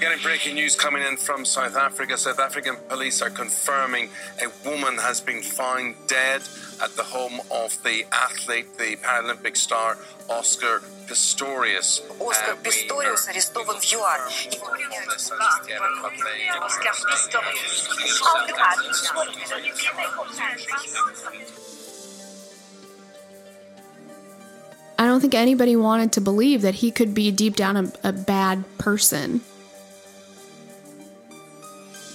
Getting breaking news coming in from South Africa. South African police are confirming a woman has been found dead at the home of the athlete, the Paralympic star Oscar Pistorius. Оскар Uh, we Писториус are- арестован в ЮАР. Его Оскар Писториус. I don't think anybody wanted to believe that he could be deep down a, a bad person.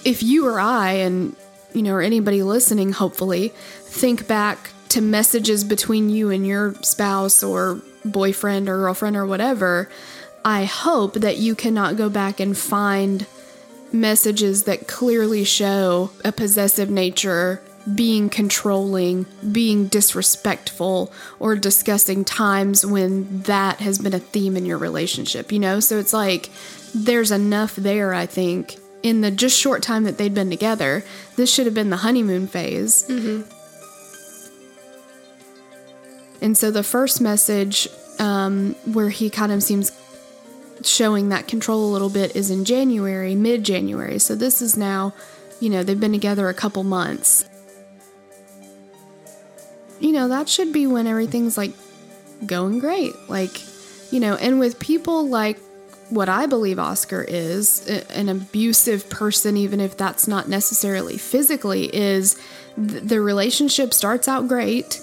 If you or I, and you know, or anybody listening, hopefully, think back to messages between you and your spouse or boyfriend or girlfriend or whatever, I hope that you cannot go back and find messages that clearly show a possessive nature, being controlling, being disrespectful, or discussing times when that has been a theme in your relationship, you know? So it's like there's enough there, I think, in the just short time that they'd been together. This should have been the honeymoon phase. And so the first message, um, where he kind of seems showing that control a little bit, is in January, mid January. So this is now, you know, they've been together a couple months. You know, that should be when everything's like going great. Like, you know, and with people like what I believe Oscar is, an abusive person, even if that's not necessarily physically, is th- the relationship starts out great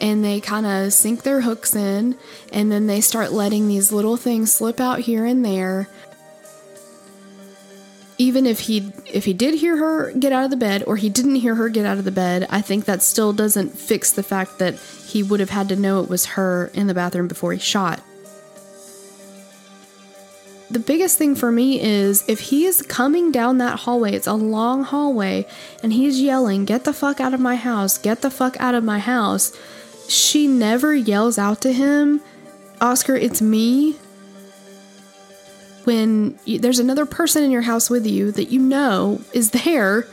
and they kind of sink their hooks in and then they start letting these little things slip out here and there. Even if he if he did hear her get out of the bed or he didn't hear her get out of the bed i think that still doesn't fix the fact that he would have had to know it was her in the bathroom before he shot the biggest thing for me is if he is coming down that hallway, it's a long hallway, and he's yelling, Get the fuck out of my house, get the fuck out of my house. She never yells out to him, Oscar, it's me. When y there's another person in your house with you that you know is there,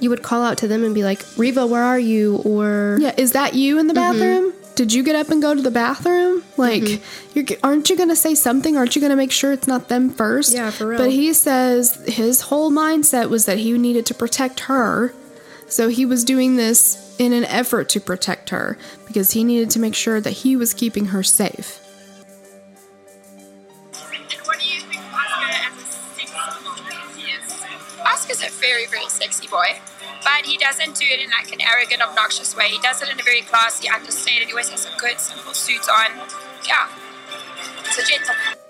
You would call out to them and be like, Reeva, where are you? Or yeah, is that you in the mm-hmm. bathroom? Did you get up and go to the bathroom? Like, mm-hmm. you're, aren't you going to say something? Aren't you going to make sure it's not them first? Yeah, for real. But he says his whole mindset was that he needed to protect her. So he was doing this in an effort to protect her because he needed to make sure that he was keeping her safe. Oscar's a very, very sexy boy. But he doesn't do it in like an arrogant, obnoxious way. He does it in a very classy, understated. He always has a good, simple suit on. Yeah. He's a gentleman.